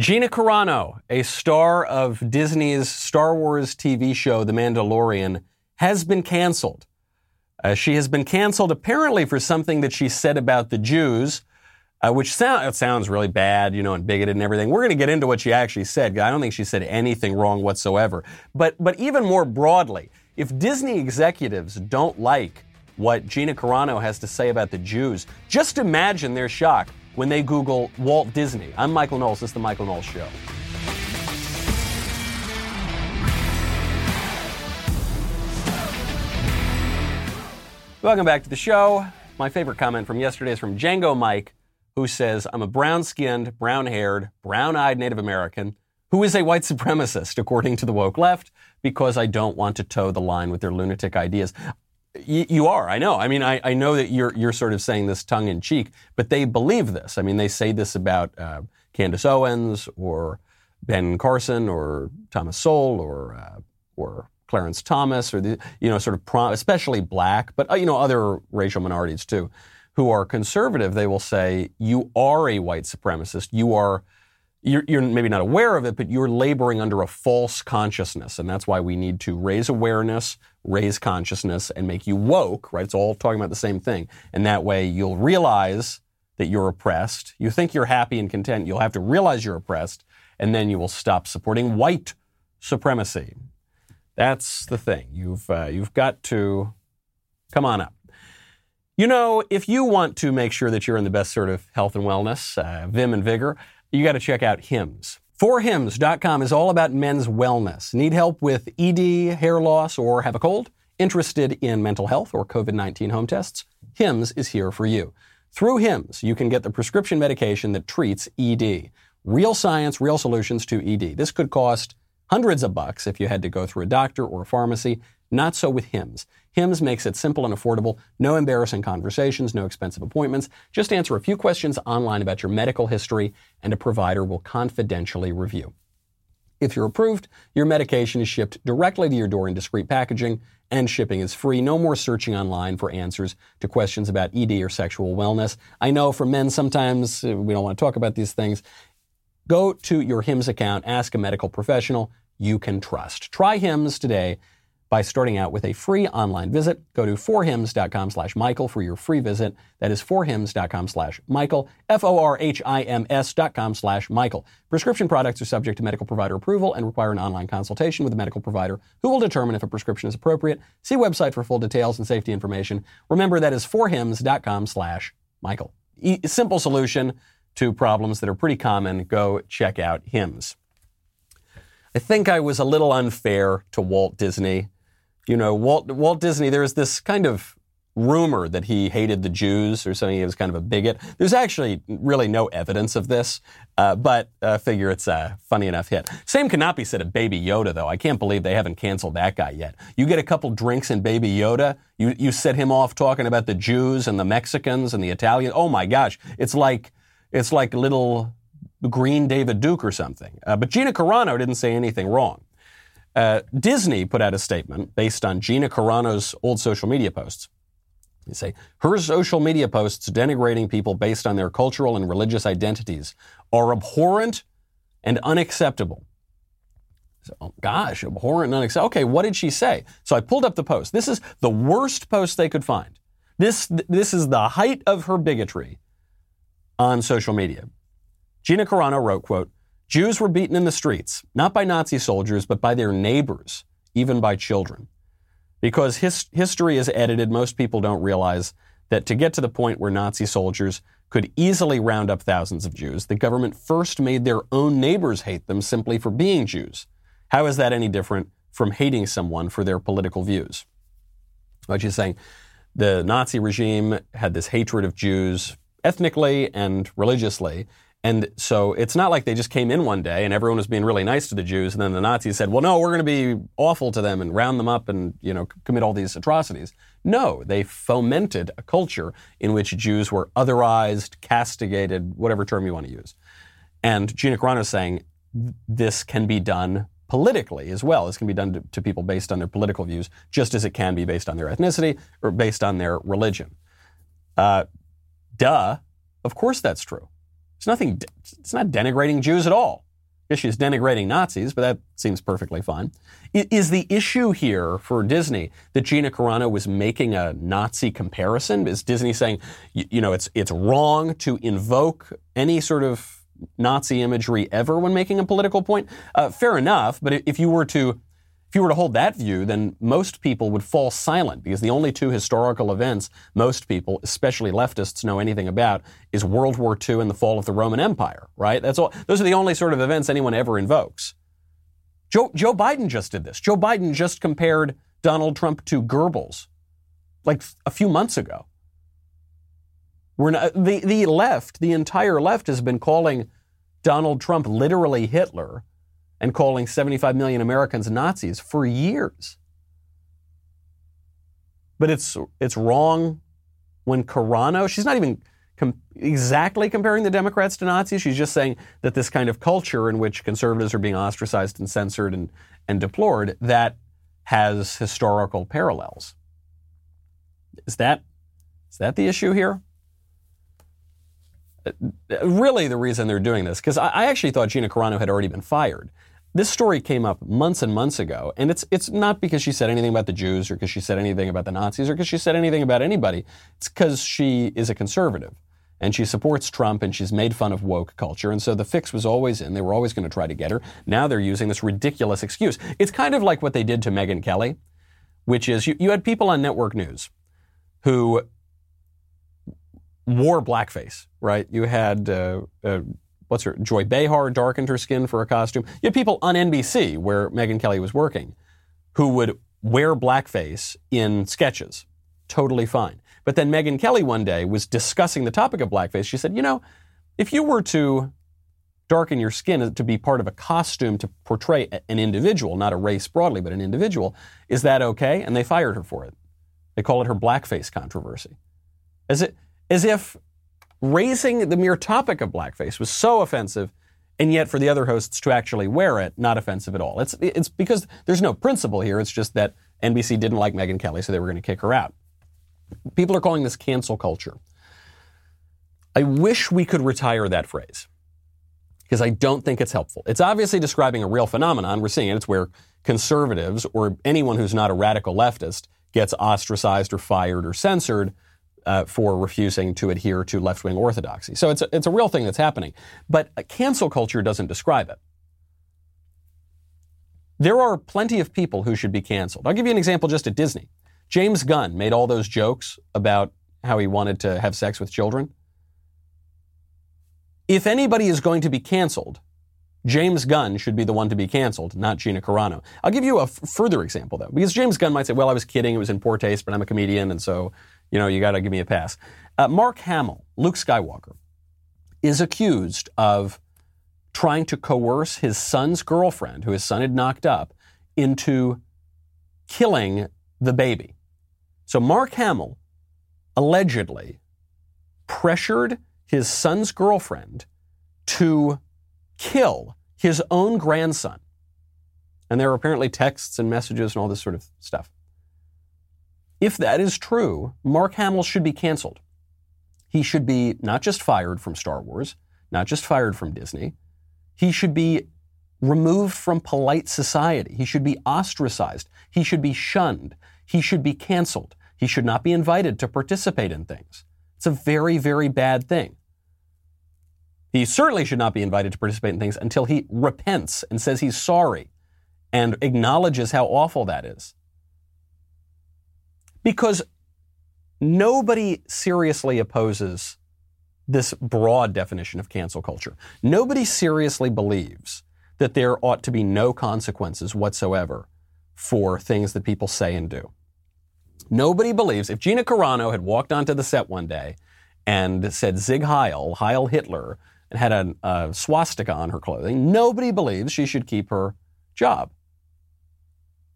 Gina Carano, a star of Disney's Star Wars TV show The Mandalorian, has been canceled. Uh, she has been canceled apparently for something that she said about the Jews, uh, which sound, sounds really bad, you know, and bigoted and everything. We're going to get into what she actually said. I don't think she said anything wrong whatsoever. But, but even more broadly, if Disney executives don't like what Gina Carano has to say about the Jews, just imagine their shock when they Google Walt Disney. I'm Michael Knowles. This is The Michael Knowles Show. Welcome back to the show. My favorite comment from yesterday is from Django Mike, who says, I'm a brown skinned, brown haired, brown eyed Native American who is a white supremacist, according to the woke left, because I don't want to toe the line with their lunatic ideas. You are, I know. I mean, I, I, know that you're, you're sort of saying this tongue in cheek, but they believe this. I mean, they say this about uh, Candace Owens or Ben Carson or Thomas Sowell or, uh, or Clarence Thomas, or the, you know, sort of, prom- especially black, but, uh, you know, other racial minorities too, who are conservative, they will say, you are a white supremacist. You are, you're, you're, maybe not aware of it, but you're laboring under a false consciousness. And that's why we need to raise awareness, raise consciousness, and make you woke, right? It's all talking about the same thing. And that way you'll realize that you're oppressed. You think you're happy and content. You'll have to realize you're oppressed, and then you will stop supporting white supremacy. That's the thing. You've, uh, you've got to come on up. You know, if you want to make sure that you're in the best sort of health and wellness, uh, vim and vigor, you got to check out Hims. Forhims.com is all about men's wellness. Need help with ED, hair loss, or have a cold? Interested in mental health or COVID 19 home tests? Hims is here for you. Through Hims, you can get the prescription medication that treats ED. Real science, real solutions to ED. This could cost hundreds of bucks if you had to go through a doctor or a pharmacy. Not so with Hims. Hims makes it simple and affordable. No embarrassing conversations, no expensive appointments. Just answer a few questions online about your medical history, and a provider will confidentially review. If you're approved, your medication is shipped directly to your door in discreet packaging, and shipping is free. No more searching online for answers to questions about ED or sexual wellness. I know for men, sometimes uh, we don't want to talk about these things. Go to your Hims account, ask a medical professional you can trust. Try Hims today by starting out with a free online visit. Go to forhims.com slash Michael for your free visit. That is forhims.com slash Michael, F-O-R-H-I-M-S dot com slash Michael. Prescription products are subject to medical provider approval and require an online consultation with a medical provider who will determine if a prescription is appropriate. See website for full details and safety information. Remember that is forhims.com slash Michael. E- simple solution to problems that are pretty common. Go check out Hims. I think I was a little unfair to Walt Disney. You know, Walt, Walt Disney, there's this kind of rumor that he hated the Jews or something. He was kind of a bigot. There's actually really no evidence of this, uh, but I uh, figure it's a funny enough hit. Same cannot be said of Baby Yoda, though. I can't believe they haven't canceled that guy yet. You get a couple drinks in Baby Yoda, you, you set him off talking about the Jews and the Mexicans and the Italians. Oh my gosh, it's like it's like little green David Duke or something. Uh, but Gina Carano didn't say anything wrong. Uh, Disney put out a statement based on Gina Carano's old social media posts. They say her social media posts denigrating people based on their cultural and religious identities are abhorrent and unacceptable. So, oh, gosh, abhorrent and unacceptable. Okay, what did she say? So I pulled up the post. This is the worst post they could find. This, this is the height of her bigotry on social media. Gina Carano wrote, quote, Jews were beaten in the streets, not by Nazi soldiers, but by their neighbors, even by children. Because his, history is edited, most people don't realize that to get to the point where Nazi soldiers could easily round up thousands of Jews, the government first made their own neighbors hate them simply for being Jews. How is that any different from hating someone for their political views? What she's saying, the Nazi regime had this hatred of Jews ethnically and religiously, and so it's not like they just came in one day and everyone was being really nice to the Jews, and then the Nazis said, "Well, no, we're going to be awful to them and round them up and you know commit all these atrocities." No, they fomented a culture in which Jews were otherized, castigated, whatever term you want to use. And Gina Carano is saying this can be done politically as well. This can be done to, to people based on their political views, just as it can be based on their ethnicity or based on their religion. Uh, duh. Of course, that's true. It's nothing, it's not denigrating Jews at all. she's denigrating Nazis, but that seems perfectly fine. Is the issue here for Disney that Gina Carano was making a Nazi comparison? Is Disney saying, you know, it's it's wrong to invoke any sort of Nazi imagery ever when making a political point? Uh, fair enough, but if you were to if you were to hold that view, then most people would fall silent because the only two historical events most people, especially leftists, know anything about is World War II and the fall of the Roman Empire, right? That's all. Those are the only sort of events anyone ever invokes. Joe, Joe Biden just did this. Joe Biden just compared Donald Trump to Goebbels like a few months ago. We're not, the, the left, the entire left has been calling Donald Trump literally Hitler and calling 75 million Americans Nazis for years. But it's, it's wrong when Carano, she's not even com- exactly comparing the Democrats to Nazis. She's just saying that this kind of culture in which conservatives are being ostracized and censored and, and deplored, that has historical parallels. Is that, is that the issue here? Uh, really, the reason they're doing this, because I, I actually thought Gina Carano had already been fired. This story came up months and months ago, and it's it's not because she said anything about the Jews or because she said anything about the Nazis or because she said anything about anybody. It's because she is a conservative and she supports Trump and she's made fun of woke culture. And so the fix was always in. They were always going to try to get her. Now they're using this ridiculous excuse. It's kind of like what they did to Megyn Kelly, which is you, you had people on network news who wore blackface, right? You had uh, uh, what's her, Joy Behar darkened her skin for a costume. You had people on NBC where Megyn Kelly was working who would wear blackface in sketches. Totally fine. But then Megyn Kelly one day was discussing the topic of blackface. She said, you know, if you were to darken your skin to be part of a costume to portray an individual, not a race broadly, but an individual, is that okay? And they fired her for it. They call it her blackface controversy. As, it, as if raising the mere topic of blackface was so offensive, and yet for the other hosts to actually wear it, not offensive at all. It's, it's because there's no principle here. It's just that NBC didn't like Megyn Kelly, so they were going to kick her out. People are calling this cancel culture. I wish we could retire that phrase because I don't think it's helpful. It's obviously describing a real phenomenon. We're seeing it. It's where conservatives or anyone who's not a radical leftist gets ostracized or fired or censored uh, for refusing to adhere to left wing orthodoxy. So it's a, it's a real thing that's happening. But cancel culture doesn't describe it. There are plenty of people who should be canceled. I'll give you an example just at Disney. James Gunn made all those jokes about how he wanted to have sex with children. If anybody is going to be canceled, James Gunn should be the one to be canceled, not Gina Carano. I'll give you a f- further example, though, because James Gunn might say, well, I was kidding, it was in poor taste, but I'm a comedian, and so you know, you got to give me a pass. Uh, Mark Hamill, Luke Skywalker, is accused of trying to coerce his son's girlfriend, who his son had knocked up, into killing the baby. So Mark Hamill allegedly pressured his son's girlfriend to kill his own grandson. And there are apparently texts and messages and all this sort of stuff. If that is true, Mark Hamill should be canceled. He should be not just fired from Star Wars, not just fired from Disney. He should be removed from polite society. He should be ostracized. He should be shunned. He should be canceled. He should not be invited to participate in things. It's a very, very bad thing. He certainly should not be invited to participate in things until he repents and says he's sorry and acknowledges how awful that is. Because nobody seriously opposes this broad definition of cancel culture. Nobody seriously believes that there ought to be no consequences whatsoever for things that people say and do. Nobody believes if Gina Carano had walked onto the set one day and said Sieg Heil, Heil Hitler, and had a, a swastika on her clothing, nobody believes she should keep her job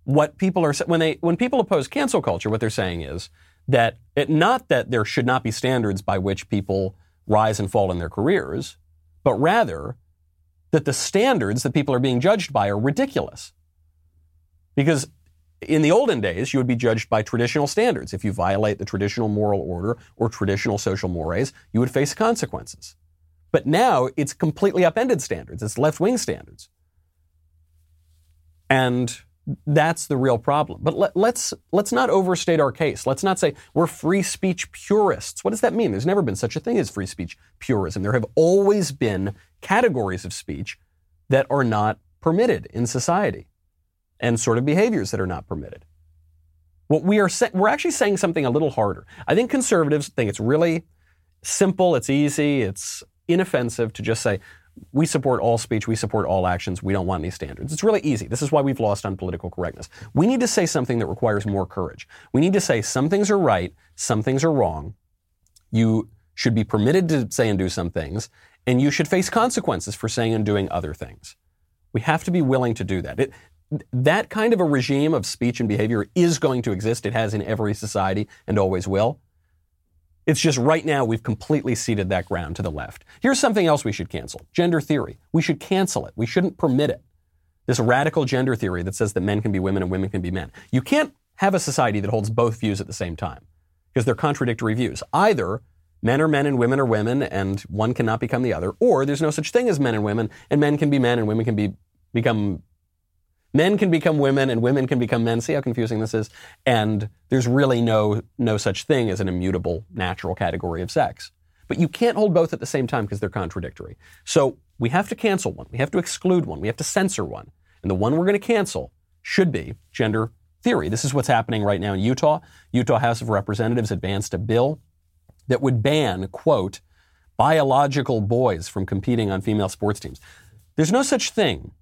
what people are when they when people oppose cancel culture, what they're saying is that it not that there should not be standards by which people rise and fall in their careers, but rather that the standards that people are being judged by are ridiculous. Because in the olden days, you would be judged by traditional standards. If you violate the traditional moral order or traditional social mores, you would face consequences. But now it's completely upended standards. It's left wing standards. And that's the real problem. But let, us let's, let's not overstate our case. Let's not say we're free speech purists. What does that mean? There's never been such a thing as free speech purism. There have always been categories of speech that are not permitted in society and sort of behaviors that are not permitted. What we are sa- we're actually saying something a little harder. I think conservatives think it's really simple, it's easy, it's inoffensive to just say we support all speech, we support all actions, we don't want any standards. It's really easy. This is why we've lost on political correctness. We need to say something that requires more courage. We need to say some things are right, some things are wrong. You should be permitted to say and do some things, and you should face consequences for saying and doing other things. We have to be willing to do that. It, that kind of a regime of speech and behavior is going to exist. It has in every society and always will. It's just right now we've completely ceded that ground to the left. Here's something else we should cancel gender theory. We should cancel it. We shouldn't permit it. This radical gender theory that says that men can be women and women can be men. You can't have a society that holds both views at the same time because they're contradictory views. Either men are men and women are women and one cannot become the other, or there's no such thing as men and women and men can be men and women can be become men can become women and women can become men. See how confusing this is? And there's really no, no such thing as an immutable natural category of sex. But you can't hold both at the same time because they're contradictory. So we have to cancel one. We have to exclude one. We have to censor one. And the one we're going to cancel should be gender theory. This is what's happening right now in Utah. Utah House of Representatives advanced a bill that would ban, quote, biological boys from competing on female sports teams. There's no such thing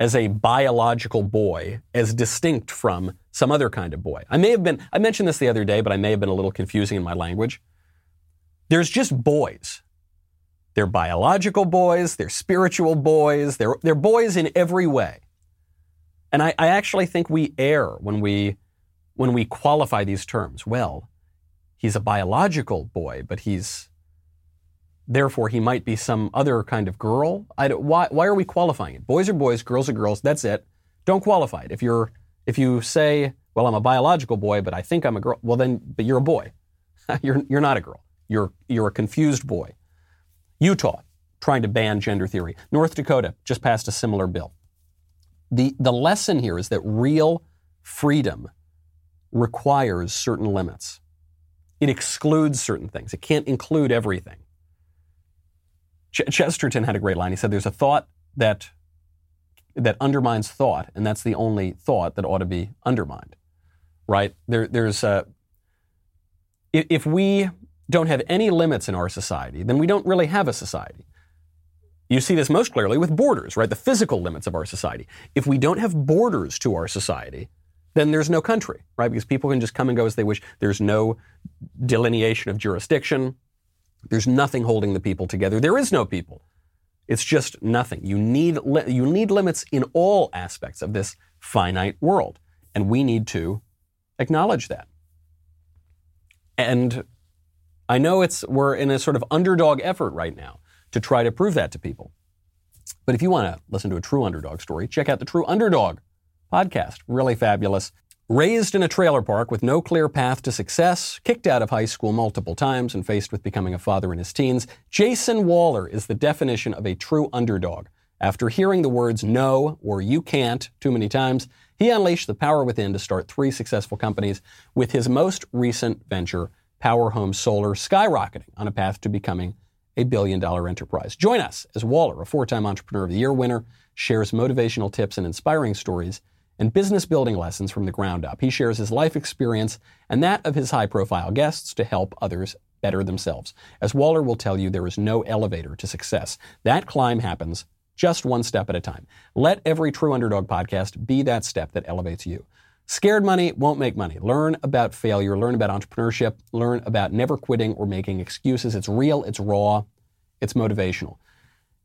as a biological boy as distinct from some other kind of boy. I may have been, I mentioned this the other day, but I may have been a little confusing in my language. There's just boys. They're biological boys, they're spiritual boys, they're, they're boys in every way. And I, I actually think we err when we, when we qualify these terms. Well, he's a biological boy, but he's Therefore, he might be some other kind of girl. why, why are we qualifying it? Boys are boys, girls are girls. That's it. Don't qualify it. If you're if you say, "Well, I'm a biological boy, but I think I'm a girl," well, then, but you're a boy. you're you're not a girl. You're you're a confused boy. Utah trying to ban gender theory. North Dakota just passed a similar bill. The the lesson here is that real freedom requires certain limits. It excludes certain things. It can't include everything. Ch- Chesterton had a great line. He said, "There's a thought that that undermines thought, and that's the only thought that ought to be undermined." Right? There, there's if we don't have any limits in our society, then we don't really have a society. You see this most clearly with borders, right? The physical limits of our society. If we don't have borders to our society, then there's no country, right? Because people can just come and go as they wish. There's no delineation of jurisdiction. There's nothing holding the people together. There is no people. It's just nothing. You need, li- you need limits in all aspects of this finite world. And we need to acknowledge that. And I know it's, we're in a sort of underdog effort right now to try to prove that to people. But if you want to listen to a true underdog story, check out the True Underdog podcast. Really fabulous. Raised in a trailer park with no clear path to success, kicked out of high school multiple times, and faced with becoming a father in his teens, Jason Waller is the definition of a true underdog. After hearing the words no or you can't too many times, he unleashed the power within to start three successful companies, with his most recent venture, Power Home Solar, skyrocketing on a path to becoming a billion dollar enterprise. Join us as Waller, a four time Entrepreneur of the Year winner, shares motivational tips and inspiring stories and business building lessons from the ground up. He shares his life experience and that of his high profile guests to help others better themselves. As Waller will tell you, there is no elevator to success. That climb happens just one step at a time. Let every True Underdog podcast be that step that elevates you. Scared money won't make money. Learn about failure, learn about entrepreneurship, learn about never quitting or making excuses. It's real, it's raw, it's motivational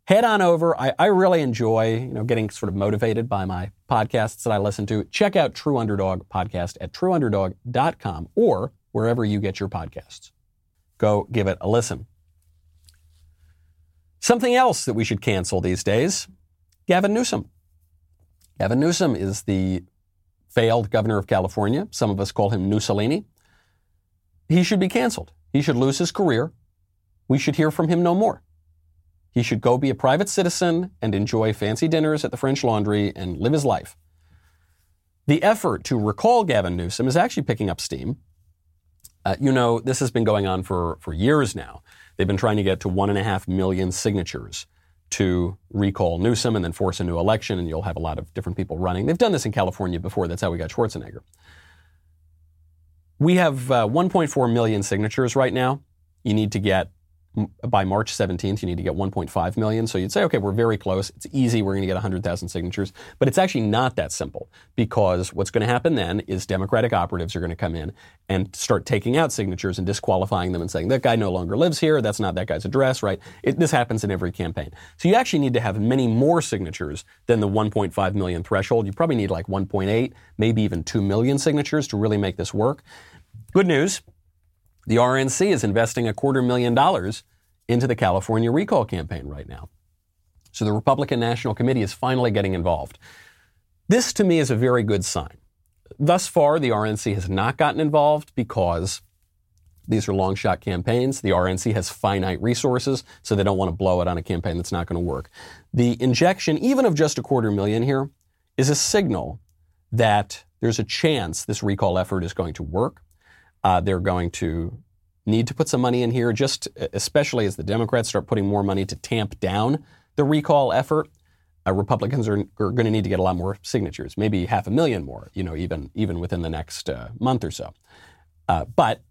head on over. I, I, really enjoy, you know, getting sort of motivated by my podcasts that I listen to. Check out True Underdog podcast at trueunderdog.com or wherever you get your podcasts. Go give it a listen. Something else that we should cancel these days, Gavin Newsom. Gavin Newsom is the failed governor of California. Some of us call him Mussolini. He should be canceled. He should lose his career. We should hear from him no more. He should go be a private citizen and enjoy fancy dinners at the French Laundry and live his life. The effort to recall Gavin Newsom is actually picking up steam. Uh, you know, this has been going on for, for years now. They've been trying to get to one and a half million signatures to recall Newsom and then force a new election, and you'll have a lot of different people running. They've done this in California before. That's how we got Schwarzenegger. We have uh, 1.4 million signatures right now. You need to get by March 17th, you need to get 1.5 million. So you'd say, okay, we're very close. It's easy. We're going to get 100,000 signatures. But it's actually not that simple because what's going to happen then is Democratic operatives are going to come in and start taking out signatures and disqualifying them and saying, that guy no longer lives here. That's not that guy's address, right? It, this happens in every campaign. So you actually need to have many more signatures than the 1.5 million threshold. You probably need like 1.8, maybe even 2 million signatures to really make this work. Good news. The RNC is investing a quarter million dollars into the California recall campaign right now. So the Republican National Committee is finally getting involved. This to me is a very good sign. Thus far, the RNC has not gotten involved because these are long shot campaigns. The RNC has finite resources, so they don't want to blow it on a campaign that's not going to work. The injection, even of just a quarter million here, is a signal that there's a chance this recall effort is going to work. Uh, they're going to need to put some money in here, just especially as the Democrats start putting more money to tamp down the recall effort. Uh, Republicans are, are going to need to get a lot more signatures, maybe half a million more, you know, even even within the next uh, month or so. Uh, but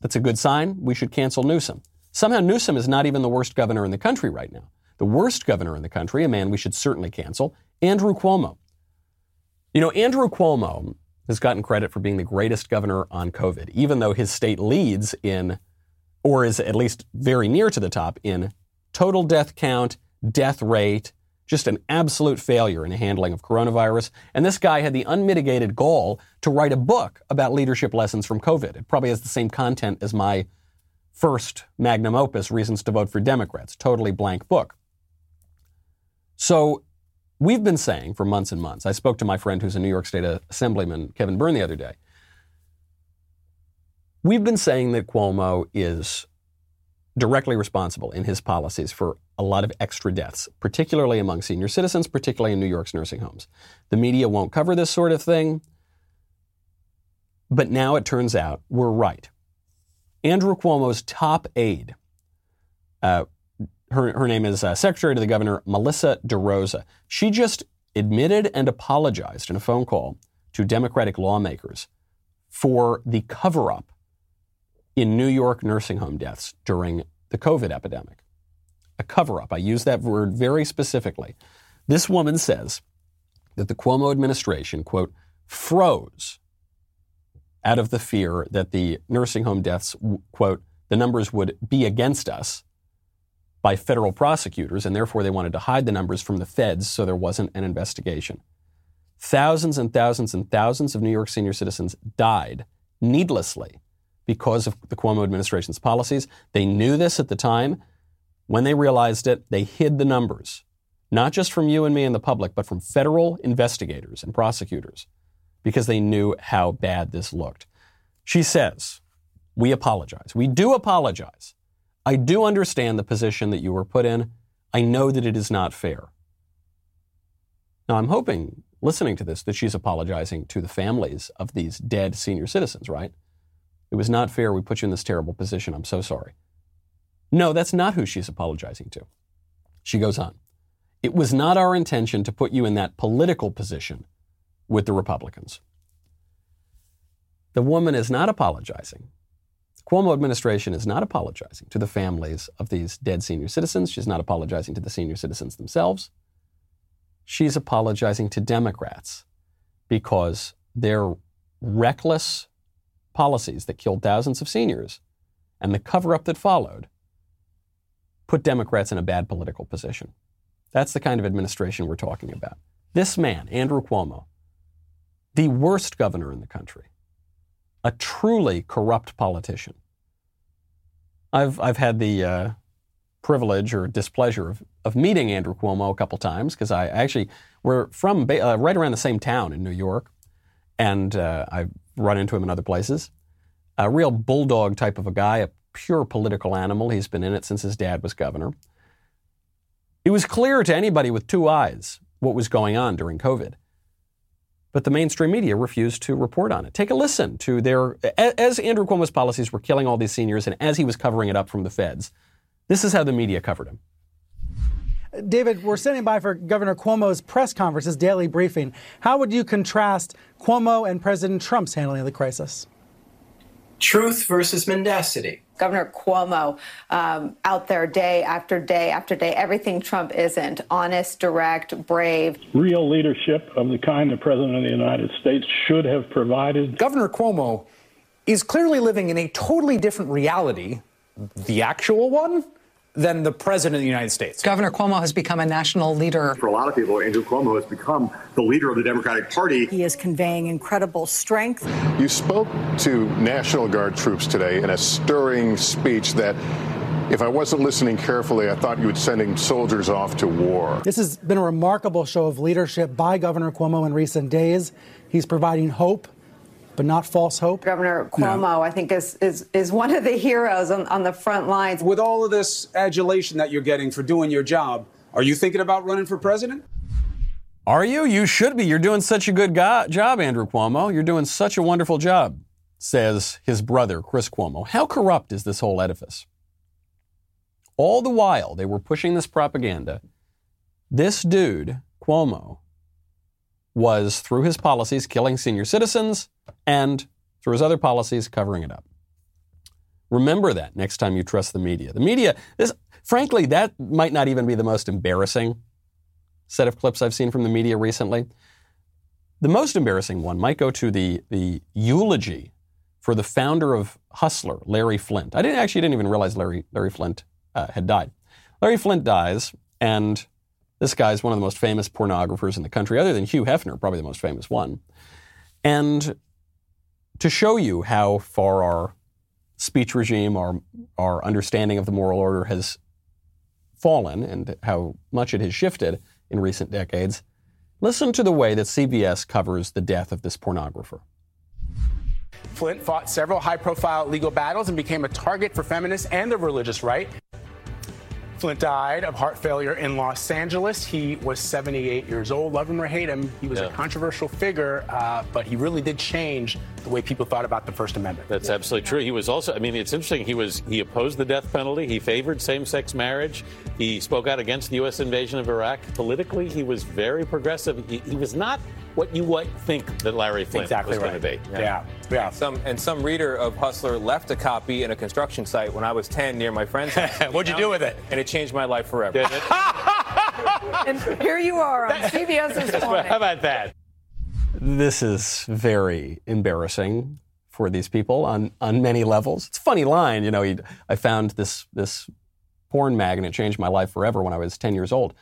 that's a good sign. We should cancel Newsom. Somehow Newsom is not even the worst governor in the country right now. The worst governor in the country, a man we should certainly cancel, Andrew Cuomo. You know, Andrew Cuomo has gotten credit for being the greatest governor on COVID, even though his state leads in, or is at least very near to the top in total death count, death rate, just an absolute failure in the handling of coronavirus. And this guy had the unmitigated gall to write a book about leadership lessons from COVID. It probably has the same content as my first magnum opus, Reasons to Vote for Democrats, totally blank book. So We've been saying for months and months, I spoke to my friend who's a New York State Assemblyman, Kevin Byrne, the other day. We've been saying that Cuomo is directly responsible in his policies for a lot of extra deaths, particularly among senior citizens, particularly in New York's nursing homes. The media won't cover this sort of thing, but now it turns out we're right. Andrew Cuomo's top aide, uh, her, her name is uh, Secretary to the Governor Melissa DeRosa. She just admitted and apologized in a phone call to Democratic lawmakers for the cover up in New York nursing home deaths during the COVID epidemic. A cover up. I use that word very specifically. This woman says that the Cuomo administration, quote, froze out of the fear that the nursing home deaths, quote, the numbers would be against us by federal prosecutors, and therefore they wanted to hide the numbers from the feds so there wasn't an investigation. Thousands and thousands and thousands of New York senior citizens died needlessly because of the Cuomo administration's policies. They knew this at the time. When they realized it, they hid the numbers, not just from you and me and the public, but from federal investigators and prosecutors, because they knew how bad this looked. She says, We apologize. We do apologize I do understand the position that you were put in. I know that it is not fair. Now, I'm hoping, listening to this, that she's apologizing to the families of these dead senior citizens, right? It was not fair. We put you in this terrible position. I'm so sorry. No, that's not who she's apologizing to. She goes on. It was not our intention to put you in that political position with the Republicans. The woman is not apologizing Cuomo administration is not apologizing to the families of these dead senior citizens. She's not apologizing to the senior citizens themselves. She's apologizing to Democrats because their reckless policies that killed thousands of seniors and the cover up that followed put Democrats in a bad political position. That's the kind of administration we're talking about. This man, Andrew Cuomo, the worst governor in the country, a truly corrupt politician. I've, I've had the uh, privilege or displeasure of, of meeting Andrew Cuomo a couple times because I actually, we're from uh, right around the same town in New York, and uh, I've run into him in other places. A real bulldog type of a guy, a pure political animal. He's been in it since his dad was governor. It was clear to anybody with two eyes what was going on during COVID. But the mainstream media refused to report on it. Take a listen to their, as Andrew Cuomo's policies were killing all these seniors and as he was covering it up from the feds, this is how the media covered him. David, we're standing by for Governor Cuomo's press conference, his daily briefing. How would you contrast Cuomo and President Trump's handling of the crisis? Truth versus mendacity. Governor Cuomo um, out there day after day after day, everything Trump isn't honest, direct, brave. Real leadership of the kind the President of the United States should have provided. Governor Cuomo is clearly living in a totally different reality, the actual one, than the President of the United States. Governor Cuomo has become a national leader. For a lot of people, Andrew Cuomo has become the leader of the Democratic Party. He is conveying incredible strength. You spoke to National Guard troops today in a stirring speech that if I wasn't listening carefully, I thought you were sending soldiers off to war. This has been a remarkable show of leadership by Governor Cuomo in recent days. He's providing hope but not false hope. Governor Cuomo, no. I think, is, is, is one of the heroes on, on the front lines. With all of this adulation that you're getting for doing your job, are you thinking about running for president? Are you? You should be. You're doing such a good go- job, Andrew Cuomo. You're doing such a wonderful job, says his brother, Chris Cuomo. How corrupt is this whole edifice? All the while they were pushing this propaganda, this dude, Cuomo, was, through his policies, killing senior citizens and, through his other policies, covering it up. Remember that next time you trust the media. The media, this, frankly, that might not even be the most embarrassing set of clips I've seen from the media recently. The most embarrassing one might go to the, the eulogy for the founder of Hustler, Larry Flynt. I didn't actually didn't even realize Larry, Larry Flynt uh, had died. Larry Flynt dies, and this guy's one of the most famous pornographers in the country, other than Hugh Hefner, probably the most famous one. And to show you how far our speech regime, our, our understanding of the moral order has fallen and how much it has shifted in recent decades, listen to the way that CBS covers the death of this pornographer. Flynt fought several high profile legal battles and became a target for feminists and the religious right. Flynt died of heart failure in Los Angeles. He was 78 years old. Love him or hate him, he was yeah. a controversial figure, uh, but he really did change the way people thought about the First Amendment. That's absolutely true. He was also, I mean, it's interesting. He was he opposed the death penalty. He favored same-sex marriage. He spoke out against the U.S. invasion of Iraq. Politically, he was very progressive. He, he was not what you would think that Larry Flynt exactly was right. going to be. Yeah. yeah. yeah. Some and some reader of Hustler left a copy in a construction site when I was 10 near my friend's house. What'd you do with it? And it changed my life forever. and here you are on CBS's Morning. How about that? This is very embarrassing for these people on, on many levels. It's a funny line, you know. He, I found this this porn magnet changed my life forever when I was 10 years old.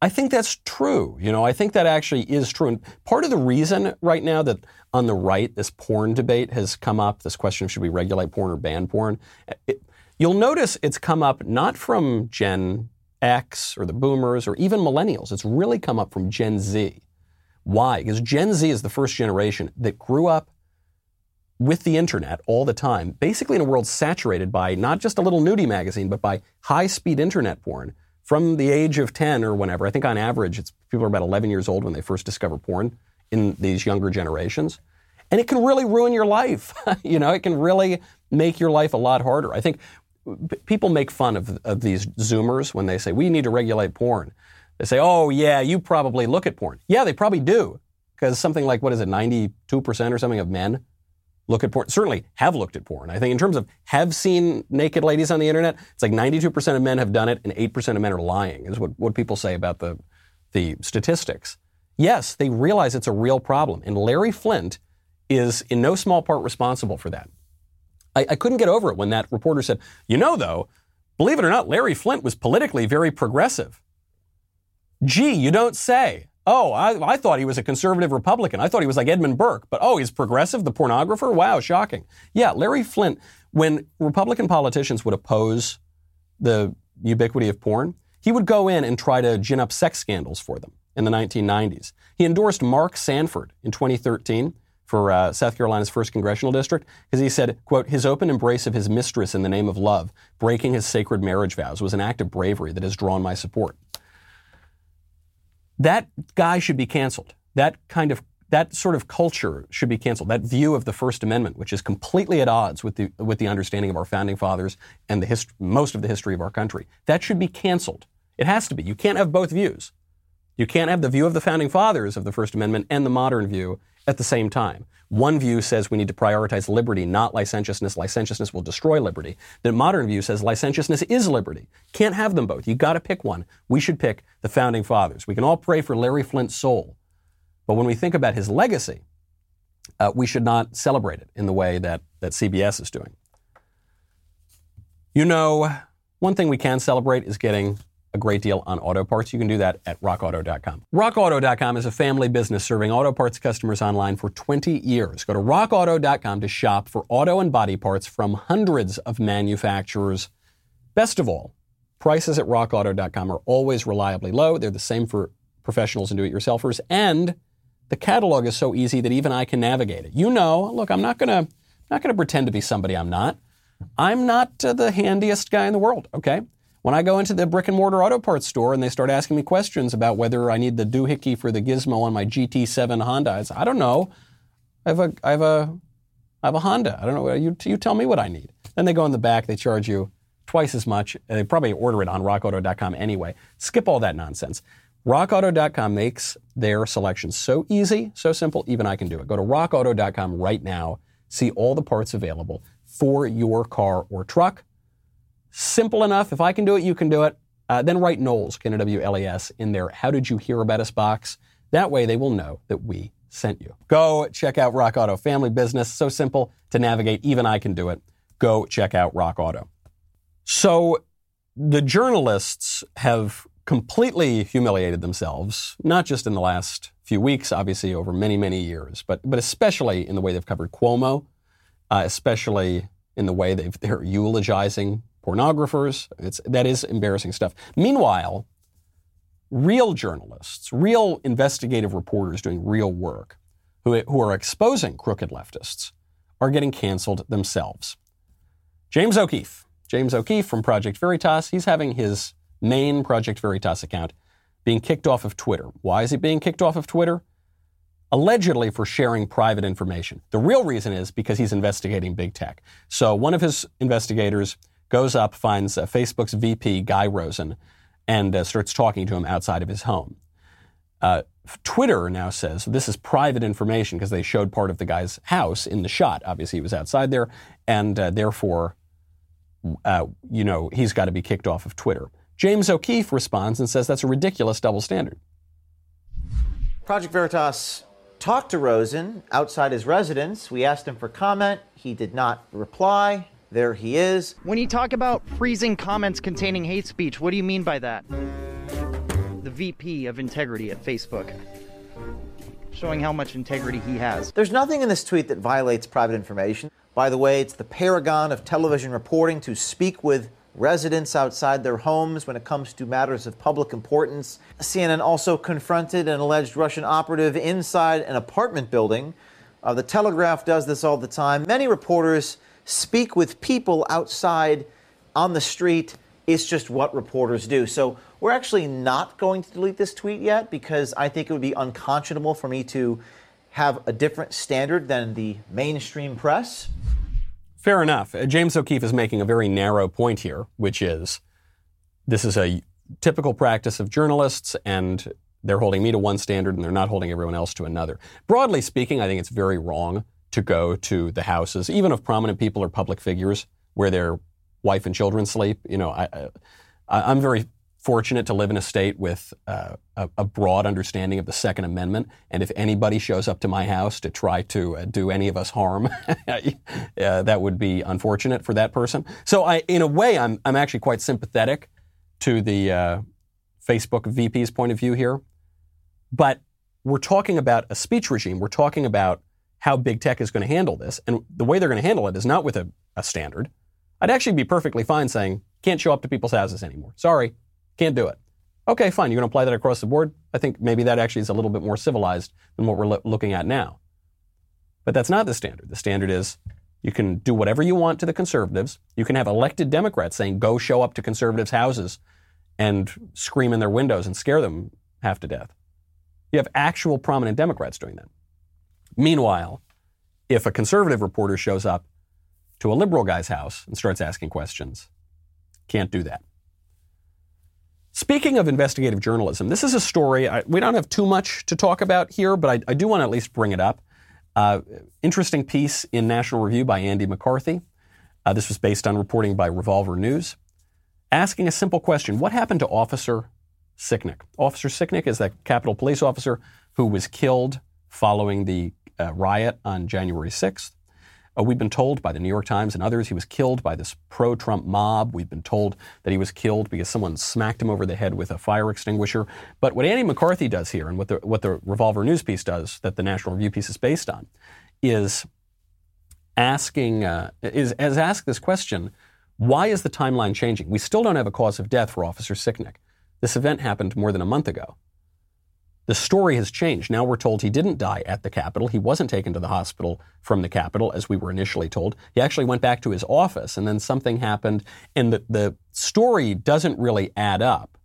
I think that's true. You know, I think that actually is true. And part of the reason right now that on the right this porn debate has come up, this question of should we regulate porn or ban porn, it, you'll notice it's come up not from Gen X or the boomers or even millennials. It's really come up from Gen Z. Why? Because Gen Z is the first generation that grew up with the internet all the time, basically in a world saturated by not just a little nudie magazine, but by high speed internet porn from the age of 10 or whenever. I think on average, it's people are about 11 years old when they first discover porn in these younger generations. And it can really ruin your life. you know, it can really make your life a lot harder. I think people make fun of, of these Zoomers when they say, we need to regulate porn. They say, oh, yeah, you probably look at porn. Yeah, they probably do. Because something like, what is it, 92% or something of men look at porn, certainly have looked at porn. I think in terms of have seen naked ladies on the internet, it's like 92% of men have done it and 8% of men are lying, is what, what people say about the, the statistics. Yes, they realize it's a real problem. And Larry Flynt is in no small part responsible for that. I, I couldn't get over it when that reporter said, you know, though, believe it or not, Larry Flynt was politically very progressive. Gee, you don't say oh, I, I, thought he was a conservative Republican. I thought he was like Edmund Burke, but oh, he's progressive, the pornographer? Wow, shocking. Yeah, Larry Flynt, when Republican politicians would oppose the ubiquity of porn, he would go in and try to gin up sex scandals for them in the 1990s. He endorsed Mark Sanford in 2013 for uh, South Carolina's first congressional district because he said, quote, his open embrace of his mistress in the name of love, breaking his sacred marriage vows, was an act of bravery that has drawn my support. That guy should be canceled. That kind of that sort of culture should be canceled. That view of the First Amendment, which is completely at odds with the with the understanding of our founding fathers and the hist- most of the history of our country, that should be canceled. It has to be. You can't have both views. You can't have the view of the founding fathers of the First Amendment and the modern view at the same time. One view says we need to prioritize liberty, not licentiousness. Licentiousness will destroy liberty. The modern view says licentiousness is liberty. Can't have them both. You got to pick one. We should pick the founding fathers. We can all pray for Larry Flynt's soul, but when we think about his legacy, uh, we should not celebrate it in the way that that CBS is doing. You know, one thing we can celebrate is getting a great deal on auto parts. You can do that at rockauto.com. Rockauto.com is a family business serving auto parts customers online for 20 years. Go to rockauto.com to shop for auto and body parts from hundreds of manufacturers. Best of all, prices at rockauto.com are always reliably low. They're the same for professionals and do it yourselfers. And the catalog is so easy that even I can navigate it. You know, look, I'm not going to not going to pretend to be somebody I'm not. I'm not uh, the handiest guy in the world, okay? When I go into the brick and mortar auto parts store and they start asking me questions about whether I need the doohickey for the gizmo on my GT7 Honda, I say, I don't know. I have a, I have a, I have a Honda. I don't know. You, you tell me what I need. Then they go in the back. They charge you twice as much. They probably order it on RockAuto.com anyway. Skip all that nonsense. RockAuto.com makes their selection so easy, so simple. Even I can do it. Go to RockAuto.com right now. See all the parts available for your car or truck. Simple enough. If I can do it, you can do it. Uh, then write Knowles, K-N-O-W-L-E-S, in there. How did you hear about us box? That way they will know that we sent you. Go check out Rock Auto. Family business, so simple to navigate. Even I can do it. Go check out Rock Auto. So the journalists have completely humiliated themselves, not just in the last few weeks, obviously over many, many years, but, but especially in the way they've covered Cuomo, uh, especially in the way they're eulogizing pornographers. It's, that is embarrassing stuff. Meanwhile, real journalists, real investigative reporters doing real work who, who are exposing crooked leftists are getting canceled themselves. James O'Keefe, James O'Keefe from Project Veritas, he's having his main Project Veritas account being kicked off of Twitter. Why is he being kicked off of Twitter? Allegedly for sharing private information. The real reason is because he's investigating big tech. So one of his investigators goes up, finds uh, Facebook's VP, Guy Rosen, and uh, starts talking to him outside of his home. Uh, Twitter now says this is private information because they showed part of the guy's house in the shot. Obviously, he was outside there, and uh, therefore, uh, you know, he's got to be kicked off of Twitter. James O'Keefe responds and says that's a ridiculous double standard. Project Veritas talked to Rosen outside his residence. We asked him for comment. He did not reply. There he is. When you talk about freezing comments containing hate speech, what do you mean by that? The VP of Integrity at Facebook. Showing how much integrity he has. There's nothing in this tweet that violates private information. By the way, it's the paragon of television reporting to speak with residents outside their homes when it comes to matters of public importance. CNN also confronted an alleged Russian operative inside an apartment building. Uh, the Telegraph does this all the time. Many reporters speak with people outside on the street. It's just what reporters do. So we're actually not going to delete this tweet yet because I think it would be unconscionable for me to have a different standard than the mainstream press. Fair enough. Uh, James O'Keefe is making a very narrow point here, which is this is a typical practice of journalists, and they're holding me to one standard and they're not holding everyone else to another. Broadly speaking, I think it's very wrong to go to the houses, even of prominent people or public figures, where their wife and children sleep. You know, I, I, am very fortunate to live in a state with uh, a, a, broad understanding of the Second Amendment. And if anybody shows up to my house to try to uh, do any of us harm, uh, that would be unfortunate for that person. So, I, in a way, I'm, I'm actually quite sympathetic to the uh, Facebook VP's point of view here. But we're talking about a speech regime. We're talking about how big tech is going to handle this. And the way they're going to handle it is not with a, a standard. I'd actually be perfectly fine saying, can't show up to people's houses anymore. Sorry, can't do it. Okay, fine. You're going to apply that across the board. I think maybe that actually is a little bit more civilized than what we're lo- looking at now. But that's not the standard. The standard is you can do whatever you want to the conservatives. You can have elected Democrats saying, go show up to conservatives' houses and scream in their windows and scare them half to death. You have actual prominent Democrats doing that. Meanwhile, if a conservative reporter shows up to a liberal guy's house and starts asking questions, can't do that. Speaking of investigative journalism, this is a story. I, we don't have too much to talk about here, but I, I do want to at least bring it up. Uh, interesting piece in National Review by Andy McCarthy. Uh, this was based on reporting by Revolver News, asking a simple question What happened to Officer Sicknick? Officer Sicknick is that Capitol Police officer who was killed following the uh, riot on January 6th. Uh, we've been told by the New York Times and others he was killed by this pro Trump mob. We've been told that he was killed because someone smacked him over the head with a fire extinguisher. But what Andy McCarthy does here, and what the, what the Revolver News piece does, that the National Review piece is based on, is asking, uh, is, is ask this question why is the timeline changing? We still don't have a cause of death for Officer Sicknick. This event happened more than a month ago. The story has changed. Now we're told he didn't die at the Capitol. He wasn't taken to the hospital from the Capitol, as we were initially told. He actually went back to his office, and then something happened, and the, the story doesn't really add up.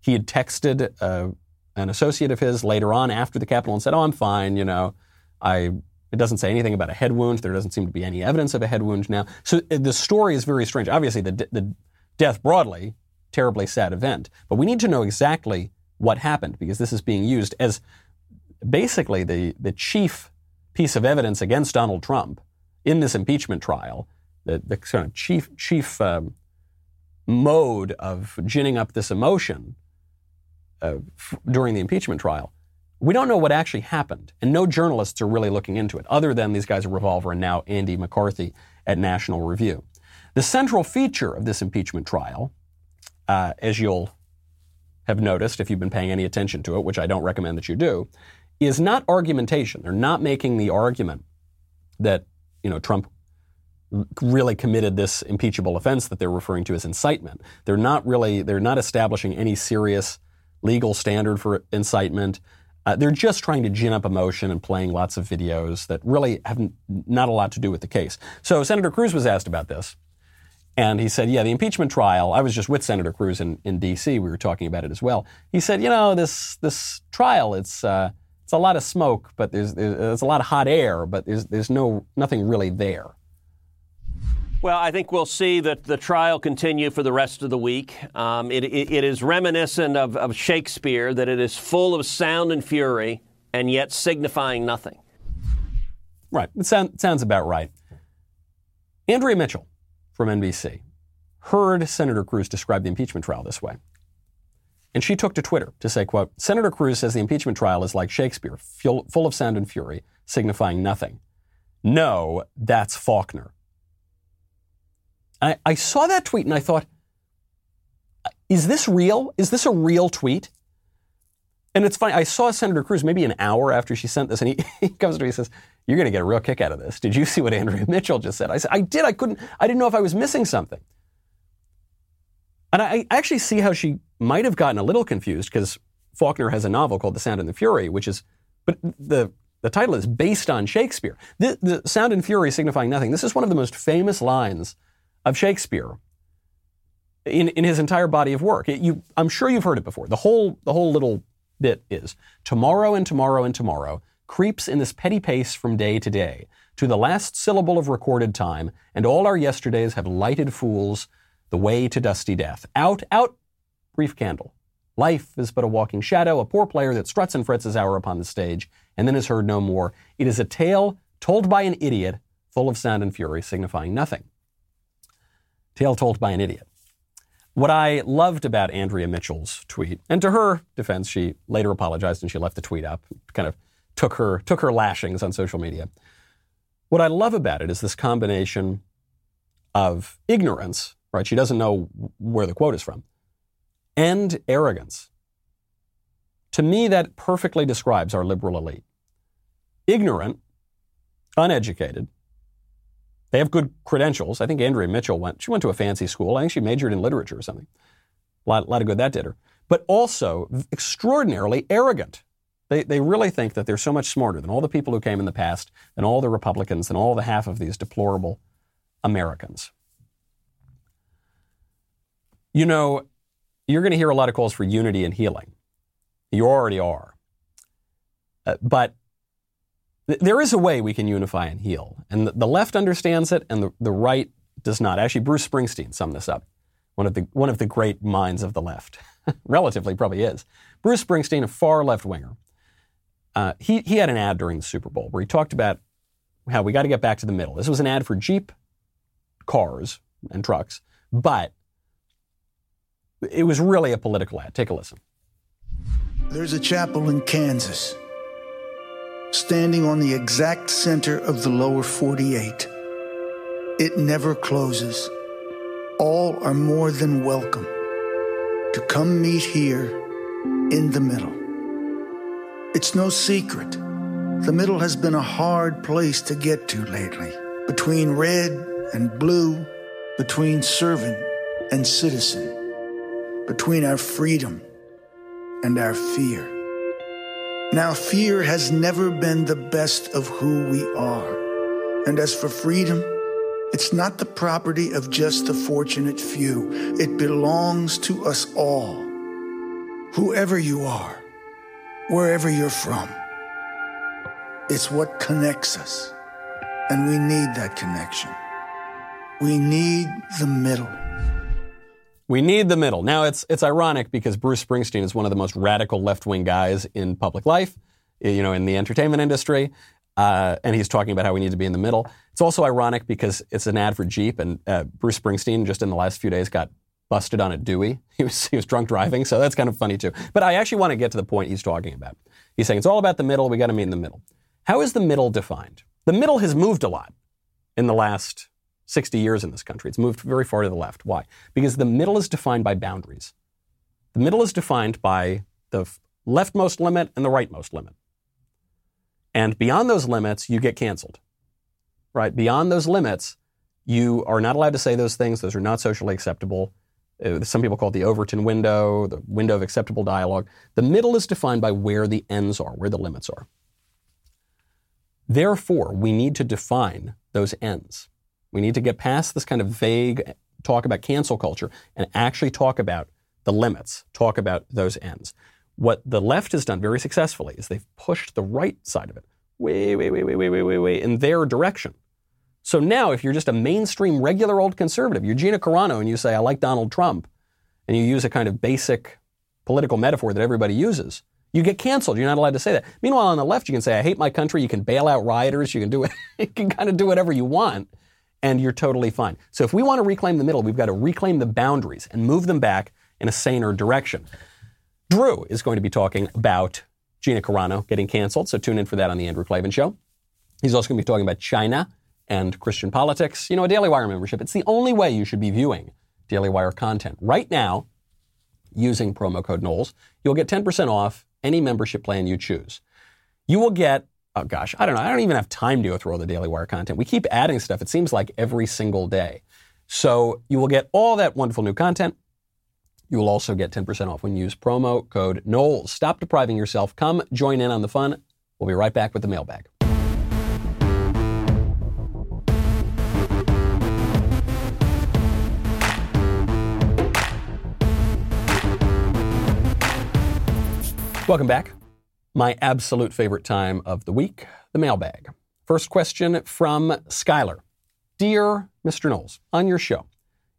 He had texted uh, an associate of his later on after the Capitol and said, "Oh, I'm fine. You know, I." It doesn't say anything about a head wound. There doesn't seem to be any evidence of a head wound now. So uh, the story is very strange. Obviously, the, the death broadly, terribly sad event, but we need to know exactly what happened because this is being used as basically the, the chief piece of evidence against Donald Trump in this impeachment trial, the, the sort of chief, chief um, mode of ginning up this emotion uh, f- during the impeachment trial. We don't know what actually happened, and no journalists are really looking into it, other than these guys at Revolver and now Andy McCarthy at National Review. The central feature of this impeachment trial, uh, as you'll have noticed if you've been paying any attention to it, which I don't recommend that you do, is not argumentation. They're not making the argument that, you know, Trump really committed this impeachable offense that they're referring to as incitement. They're not really, they're not establishing any serious legal standard for incitement. Uh, they're just trying to gin up emotion and playing lots of videos that really have not a lot to do with the case. So Senator Cruz was asked about this. And he said, yeah, the impeachment trial, I was just with Senator Cruz in, in D.C. We were talking about it as well. He said, you know, this, this trial, it's, uh, it's a lot of smoke, but there's, there's a lot of hot air, but there's, there's no, nothing really there. Well, I think we'll see that the trial continue for the rest of the week. Um, it, it, it is reminiscent of, of Shakespeare, that it is full of sound and fury, and yet signifying nothing. Right. It sound, sounds about right. Andrea Mitchell from NBC heard Senator Cruz describe the impeachment trial this way. And she took to Twitter to say, quote, Senator Cruz says the impeachment trial is like Shakespeare, full of sound and fury, signifying nothing. No, that's Faulkner. I, I saw that tweet and I thought, is this real? Is this a real tweet? And it's funny, I saw Senator Cruz maybe an hour after she sent this, and he, he comes to me and says, You're going to get a real kick out of this. Did you see what Andrea Mitchell just said? I said, I did. I couldn't, I didn't know if I was missing something. And I actually see how she might have gotten a little confused because Faulkner has a novel called The Sound and the Fury, which is, but the, the title is based on Shakespeare. The, the Sound and Fury signifying nothing. This is one of the most famous lines of Shakespeare in, in his entire body of work. It, you, I'm sure you've heard it before. The whole, the whole little bit is tomorrow and tomorrow and tomorrow creeps in this petty pace from day to day to the last syllable of recorded time, and all our yesterdays have lighted fools the way to dusty death. Out, out, brief candle. Life is but a walking shadow, a poor player that struts and frets his hour upon the stage, and then is heard no more. It is a tale told by an idiot, full of sound and fury, signifying nothing. Tale told by an idiot. What I loved about Andrea Mitchell's tweet, and to her defense, she later apologized and she left the tweet up, kind of took her took her lashings on social media. What I love about it is this combination of ignorance, right? She doesn't know where the quote is from, and arrogance. To me, that perfectly describes our liberal elite. Ignorant, uneducated, they have good credentials. I think Andrea Mitchell went, she went to a fancy school. I think she majored in literature or something. A lot, a lot of good that did her. But also extraordinarily arrogant. They, they really think that they're so much smarter than all the people who came in the past, than all the Republicans, than all the half of these deplorable Americans. You know, you're going to hear a lot of calls for unity and healing. You already are. Uh, but th- there is a way we can unify and heal. And the, the left understands it, and the, the right does not. Actually, Bruce Springsteen summed this up, one of the, one of the great minds of the left. Relatively, probably is. Bruce Springsteen, a far left winger, uh, he, he had an ad during the Super Bowl where he talked about how we got to get back to the middle. This was an ad for Jeep cars and trucks, but it was really a political ad. Take a listen. There's a chapel in Kansas, standing on the exact center of the lower 48. It never closes. All are more than welcome to come meet here in the middle. It's no secret. The middle has been a hard place to get to lately, between red and blue, between servant and citizen between our freedom and our fear. Now, fear has never been the best of who we are. And as for freedom, it's not the property of just the fortunate few. It belongs to us all. Whoever you are, wherever you're from, it's what connects us. And we need that connection. We need the middle. We need the middle. Now, it's, it's ironic because Bruce Springsteen is one of the most radical left wing guys in public life, you know, in the entertainment industry. Uh, and he's talking about how we need to be in the middle. It's also ironic because it's an ad for Jeep, and uh, Bruce Springsteen just in the last few days got busted on a Dewey. He was, he was drunk driving, so that's kind of funny too. But I actually want to get to the point he's talking about. He's saying it's all about the middle. We got to meet in the middle. How is the middle defined? The middle has moved a lot in the last 60 years in this country. It's moved very far to the left. Why? Because the middle is defined by boundaries. The middle is defined by the leftmost limit and the rightmost limit. And beyond those limits, you get canceled. Right? Beyond those limits, you are not allowed to say those things. Those are not socially acceptable. Uh, some people call it the Overton window, the window of acceptable dialogue. The middle is defined by where the ends are, where the limits are. Therefore, we need to define those ends. We need to get past this kind of vague talk about cancel culture and actually talk about the limits, talk about those ends. What the left has done very successfully is they've pushed the right side of it way, way, way, way, way, way, way, way in their direction. So now, if you're just a mainstream, regular old conservative, you're Gina Carano and you say, I like Donald Trump, and you use a kind of basic political metaphor that everybody uses, you get canceled. You're not allowed to say that. Meanwhile, on the left, you can say, I hate my country. You can bail out rioters. You can do it. you can kind of do whatever you want and you're totally fine. So if we want to reclaim the middle, we've got to reclaim the boundaries and move them back in a saner direction. Drew is going to be talking about Gina Carano getting canceled, so tune in for that on the Andrew Klavan Show. He's also going to be talking about China and Christian politics. You know, a Daily Wire membership, it's the only way you should be viewing Daily Wire content. Right now, using promo code Knowles, you'll get 10% off any membership plan you choose. You will get oh gosh, I don't know. I don't even have time to go through all the Daily Wire content. We keep adding stuff. It seems like every single day. So you will get all that wonderful new content. You will also get 10% off when you use promo code Knowles. Stop depriving yourself. Come join in on the fun. We'll be right back with the mailbag. Welcome back my absolute favorite time of the week, the mailbag. First question from Skylar. Dear Mr. Knowles, on your show,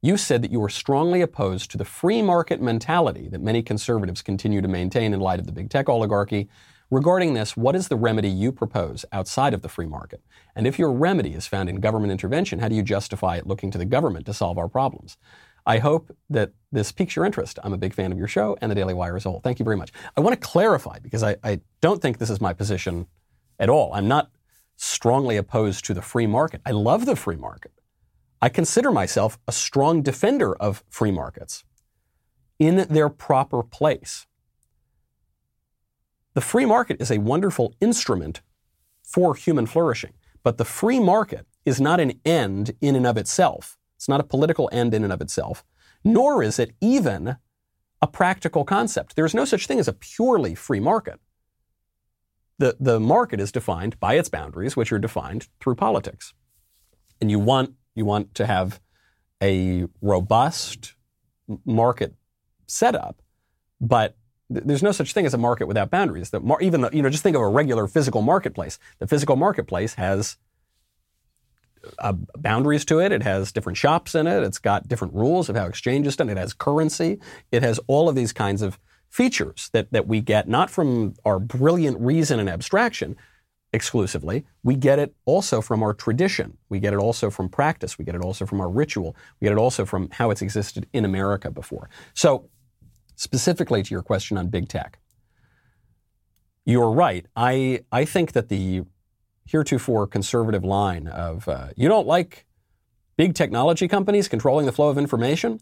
you said that you were strongly opposed to the free market mentality that many conservatives continue to maintain in light of the big tech oligarchy. Regarding this, what is the remedy you propose outside of the free market? And if your remedy is found in government intervention, how do you justify it looking to the government to solve our problems? I hope that this piques your interest. I'm a big fan of your show and the Daily Wire as a whole. Thank you very much. I want to clarify because I, I don't think this is my position at all. I'm not strongly opposed to the free market. I love the free market. I consider myself a strong defender of free markets in their proper place. The free market is a wonderful instrument for human flourishing, but the free market is not an end in and of itself. It's not a political end in and of itself, nor is it even a practical concept. There is no such thing as a purely free market. the, the market is defined by its boundaries, which are defined through politics. And you want, you want to have a robust market setup, but th- there's no such thing as a market without boundaries. The mar- even the, you know, just think of a regular physical marketplace. The physical marketplace has uh, boundaries to it. It has different shops in it. It's got different rules of how exchange is done. It has currency. It has all of these kinds of features that, that we get not from our brilliant reason and abstraction exclusively. We get it also from our tradition. We get it also from practice. We get it also from our ritual. We get it also from how it's existed in America before. So, specifically to your question on big tech, you're right. I, I think that the heretofore conservative line of uh, you don't like big technology companies controlling the flow of information?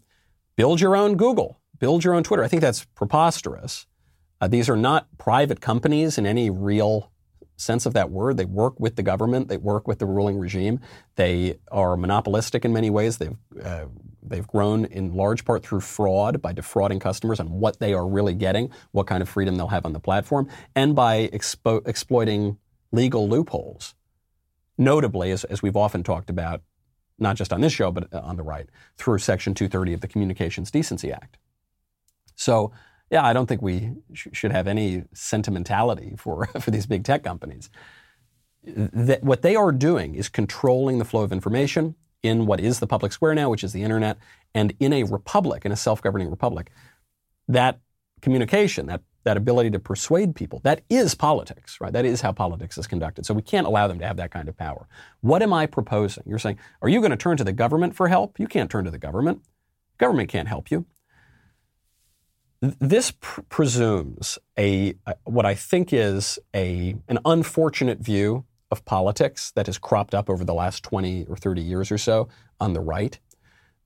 Build your own Google, build your own Twitter. I think that's preposterous. Uh, these are not private companies in any real sense of that word. They work with the government. They work with the ruling regime. They are monopolistic in many ways. They've uh, they've grown in large part through fraud by defrauding customers on what they are really getting, what kind of freedom they'll have on the platform, and by expo- exploiting legal loopholes. Notably, as, as we've often talked about, not just on this show, but on the right, through Section 230 of the Communications Decency Act. So, yeah, I don't think we sh- should have any sentimentality for, for these big tech companies. That what they are doing is controlling the flow of information in what is the public square now, which is the internet, and in a republic, in a self-governing republic, that communication, that that ability to persuade people, that is politics, right? That is how politics is conducted. So we can't allow them to have that kind of power. What am I proposing? You're saying, are you going to turn to the government for help? You can't turn to the government. Government can't help you. This pr- presumes a, a what I think is a an unfortunate view of politics that has cropped up over the last 20 or 30 years or so on the right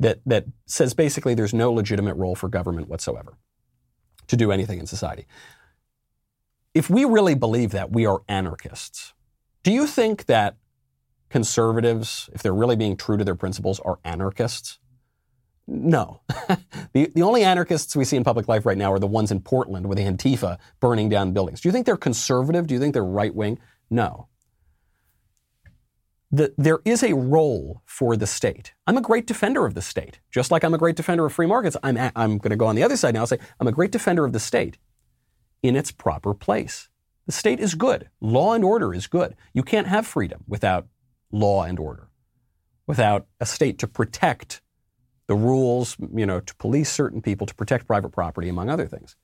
that that says basically there's no legitimate role for government whatsoever to do anything in society. If we really believe that, we are anarchists. Do you think that conservatives, if they're really being true to their principles, are anarchists? No. the, the only anarchists we see in public life right now are the ones in Portland with the Antifa burning down buildings. Do you think they're conservative? Do you think they're right wing? No. The, there is a role for the state. I'm a great defender of the state. Just like I'm a great defender of free markets, I'm, a, I'm going to go on the other side now and I'll say I'm a great defender of the state in its proper place. The state is good. Law and order is good. You can't have freedom without law and order, without a state to protect the rules, you know, to police certain people, to protect private property, among other things.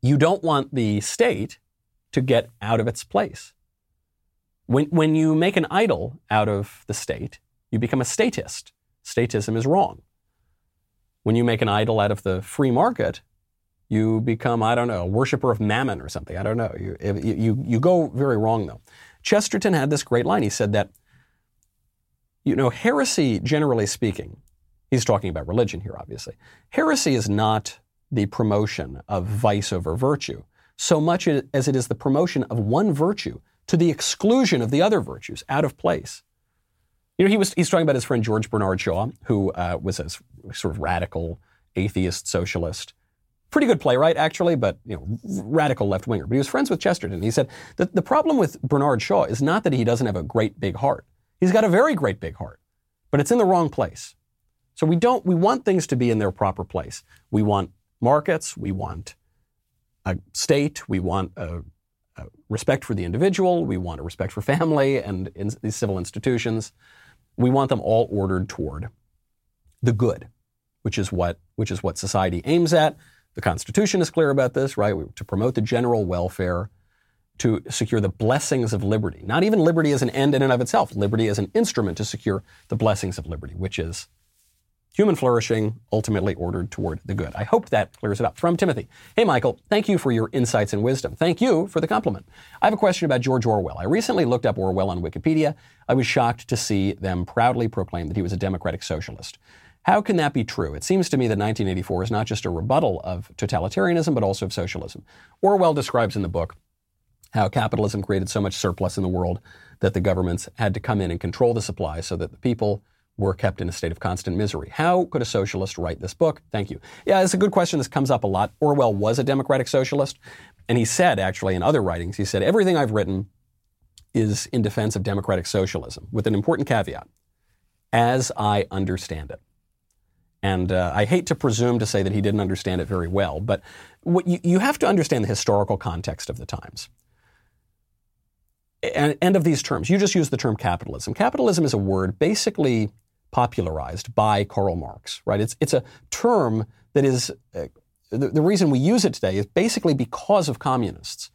You don't want the state to get out of its place. When, when you make an idol out of the state, you become a statist. Statism is wrong. When you make an idol out of the free market, you become, I don't know, a worshiper of mammon or something. I don't know. You, you, you go very wrong, though. Chesterton had this great line. He said that, you know, heresy, generally speaking, he's talking about religion here, obviously. Heresy is not the promotion of vice over virtue so much as it is the promotion of one virtue to the exclusion of the other virtues, out of place. You know, he was he's talking about his friend George Bernard Shaw, who uh, was a sort of radical atheist socialist, pretty good playwright actually, but you know, radical left winger. But he was friends with Chesterton. He said that the problem with Bernard Shaw is not that he doesn't have a great big heart. He's got a very great big heart, but it's in the wrong place. So we don't we want things to be in their proper place. We want markets. We want a state. We want a uh, respect for the individual. We want a respect for family and in these civil institutions. We want them all ordered toward the good, which is what which is what society aims at. The Constitution is clear about this, right? To promote the general welfare, to secure the blessings of liberty. Not even liberty as an end in and of itself. Liberty as an instrument to secure the blessings of liberty, which is human flourishing ultimately ordered toward the good. I hope that clears it up. From Timothy. Hey, Michael, thank you for your insights and wisdom. Thank you for the compliment. I have a question about George Orwell. I recently looked up Orwell on Wikipedia. I was shocked to see them proudly proclaim that he was a democratic socialist. How can that be true? It seems to me that 1984 is not just a rebuttal of totalitarianism, but also of socialism. Orwell describes in the book how capitalism created so much surplus in the world that the governments had to come in and control the supply so that the people were kept in a state of constant misery. How could a socialist write this book? Thank you. Yeah, it's a good question. This comes up a lot. Orwell was a democratic socialist, And he said, actually, in other writings, he said, everything I've written is in defense of democratic socialism, with an important caveat as I understand it. And uh, I hate to presume to say that he didn't understand it very well, but what you, you have to understand the historical context of the times and, and of these terms. You just use the term capitalism. Capitalism is a word basically popularized by Karl Marx, right? It's, it's a term that is, uh, the, the reason we use it today is basically because of communists.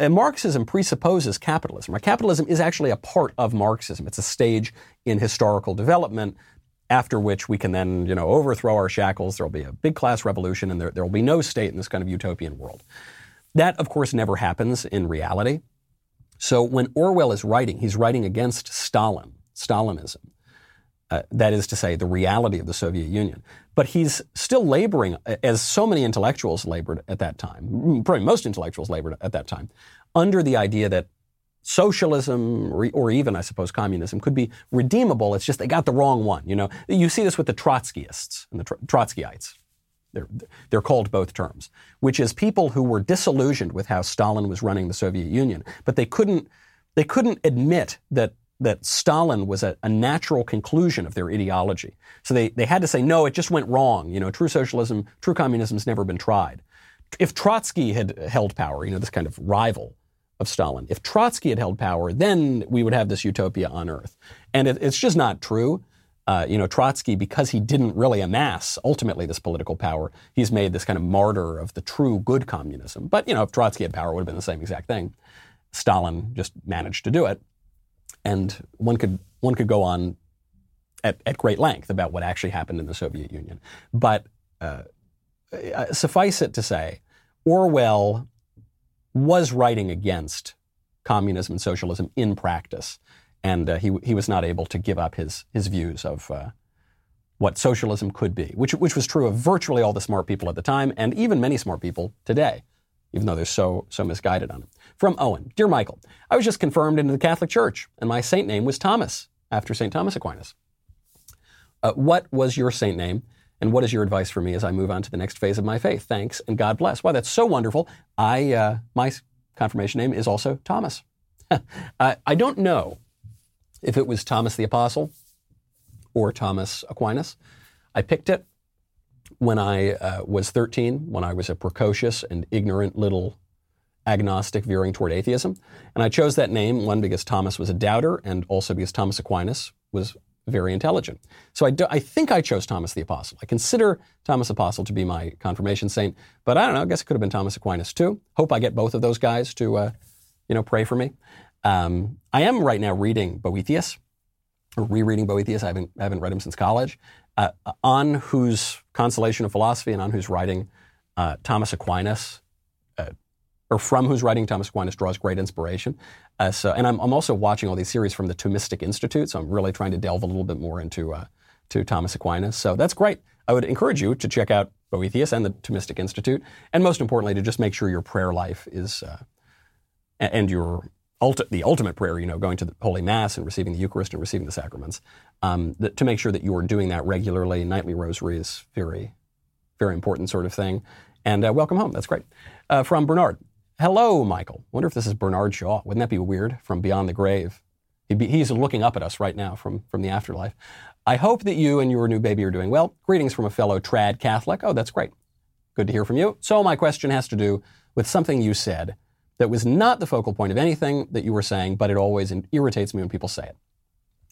And Marxism presupposes capitalism. Right? Capitalism is actually a part of Marxism. It's a stage in historical development after which we can then, you know, overthrow our shackles. There'll be a big class revolution and there, there will be no state in this kind of utopian world. That, of course, never happens in reality. So when Orwell is writing, he's writing against Stalin, Stalinism. Uh, that is to say, the reality of the Soviet Union. But he's still laboring, as so many intellectuals labored at that time, probably most intellectuals labored at that time, under the idea that socialism or even, I suppose, communism could be redeemable. It's just they got the wrong one. You know, you see this with the Trotskyists and the Trotskyites. They're, they're called both terms, which is people who were disillusioned with how Stalin was running the Soviet Union, but they couldn't, they couldn't admit that that Stalin was a, a, natural conclusion of their ideology. So they, they had to say, no, it just went wrong. You know, true socialism, true communism has never been tried. If Trotsky had held power, you know, this kind of rival of Stalin, if Trotsky had held power, then we would have this utopia on earth. And it, it's just not true. Uh, you know, Trotsky, because he didn't really amass ultimately this political power, he's made this kind of martyr of the true good communism. But, you know, if Trotsky had power, it would have been the same exact thing. Stalin just managed to do it. And one could, one could go on at, at great length about what actually happened in the Soviet Union. But uh, uh suffice it to say, Orwell was writing against communism and socialism in practice and uh, he he was not able to give up his his views of uh, what socialism could be, which which was true of virtually all the smart people at the time, and even many smart people today, even though they're so so misguided on it. From Owen, dear Michael, I was just confirmed into the Catholic Church, and my saint name was Thomas after Saint Thomas Aquinas. Uh, what was your saint name? And what is your advice for me as I move on to the next phase of my faith? Thanks and God bless. Wow, that's so wonderful. I uh, my confirmation name is also Thomas. I don't know if it was Thomas the Apostle or Thomas Aquinas. I picked it when I uh, was 13, when I was a precocious and ignorant little agnostic veering toward atheism. And I chose that name, one, because Thomas was a doubter, and also because Thomas Aquinas was very intelligent. So I, do, I think I chose Thomas the Apostle. I consider Thomas the Apostle to be my confirmation saint, but I don't know, I guess it could have been Thomas Aquinas too. Hope I get both of those guys to, uh, you know, pray for me. Um, I am right now reading Boethius, or rereading Boethius. I haven't, I haven't read him since college, uh, on whose Consolation of Philosophy and on whose writing uh, Thomas Aquinas, uh, or from whose writing Thomas Aquinas draws great inspiration. Uh, so, and I'm, I'm, also watching all these series from the Thomistic Institute, so I'm really trying to delve a little bit more into uh, to Thomas Aquinas. So that's great. I would encourage you to check out Boethius and the Thomistic Institute, and most importantly, to just make sure your prayer life is uh, and your ulti- the ultimate prayer, you know, going to the Holy Mass and receiving the Eucharist and receiving the sacraments, um, that, to make sure that you are doing that regularly. Nightly rosary is very, very important sort of thing. And uh, welcome home. That's great. Uh, from Bernard. Hello, Michael. Wonder if this is Bernard Shaw. Wouldn't that be weird? From beyond the grave. Be, he's looking up at us right now from, from the afterlife. I hope that you and your new baby are doing well. Greetings from a fellow trad Catholic. Oh, that's great. Good to hear from you. So, my question has to do with something you said that was not the focal point of anything that you were saying, but it always irritates me when people say it.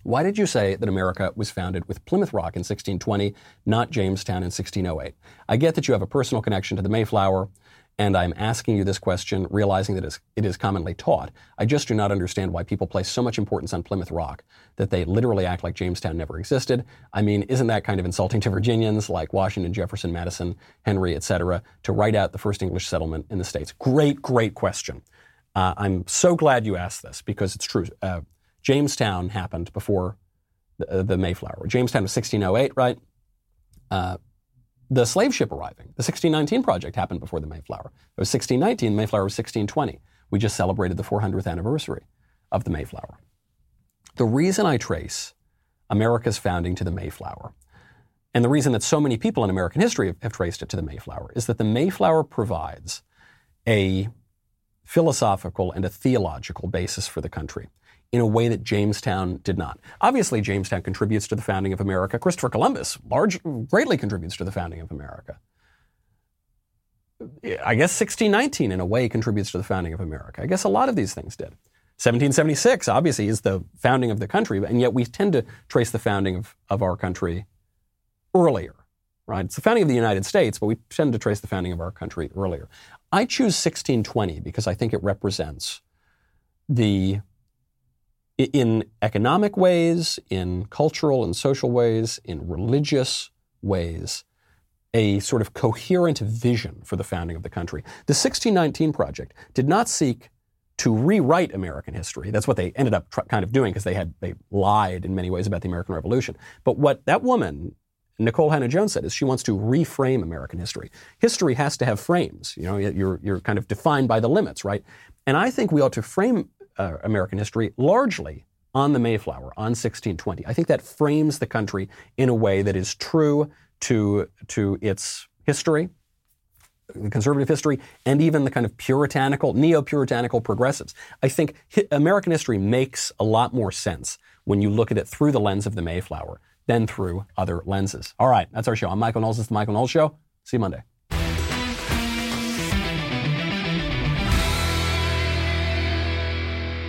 Why did you say that America was founded with Plymouth Rock in 1620, not Jamestown in 1608? I get that you have a personal connection to the Mayflower, and I'm asking you this question, realizing that it is commonly taught. I just do not understand why people place so much importance on Plymouth Rock that they literally act like Jamestown never existed. I mean, isn't that kind of insulting to Virginians like Washington, Jefferson, Madison, Henry, etc., to write out the first English settlement in the states? Great, great question. Uh, I'm so glad you asked this because it's true. Uh, Jamestown happened before the, the, Mayflower. Jamestown was 1608, right? Uh, the slave ship arriving. The 1619 project happened before the Mayflower. It was 1619, the Mayflower was 1620. We just celebrated the 400th anniversary of the Mayflower. The reason I trace America's founding to the Mayflower, and the reason that so many people in American history have, have traced it to the Mayflower, is that the Mayflower provides a philosophical and a theological basis for the country in a way that Jamestown did not. Obviously, Jamestown contributes to the founding of America. Christopher Columbus large, greatly contributes to the founding of America. I guess 1619, in a way, contributes to the founding of America. I guess a lot of these things did. 1776, obviously, is the founding of the country, and yet we tend to trace the founding of, of our country earlier, right? It's the founding of the United States, but we tend to trace the founding of our country earlier. I choose 1620 because I think it represents the, in economic ways, in cultural and social ways, in religious ways, a sort of coherent vision for the founding of the country. The 1619 Project did not seek to rewrite American history. That's what they ended up tr- kind of doing because they had they lied in many ways about the American Revolution. But what that woman Nicole Hannah-Jones said is she wants to reframe American history. History has to have frames. You know, you're you're kind of defined by the limits, right? And I think we ought to frame uh, American history largely on the Mayflower, on 1620. I think that frames the country in a way that is true to, to its history, the conservative history, and even the kind of puritanical, neo puritanical progressives. I think hi- American history makes a lot more sense when you look at it through the lens of the Mayflower than through other lenses. All right, that's our show. I'm Michael Knowles. Is the Michael Knowles Show. See you Monday.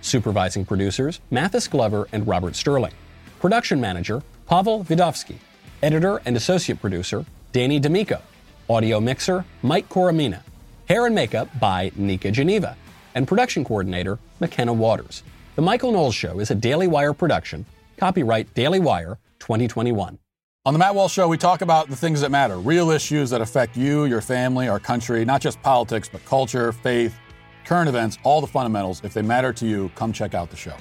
Supervising producers, Mathis Glover and Robert Sterling. Production manager, Pavel Vidovsky. Editor and associate producer, Danny D'Amico. Audio mixer, Mike Coromina. Hair and makeup by Nika Geneva. And production coordinator, McKenna Waters. The Michael Knowles Show is a Daily Wire production. Copyright Daily Wire 2021. On the Matt Walsh Show, we talk about the things that matter, real issues that affect you, your family, our country, not just politics, but culture, faith, current events, all the fundamentals. If they matter to you, come check out the show.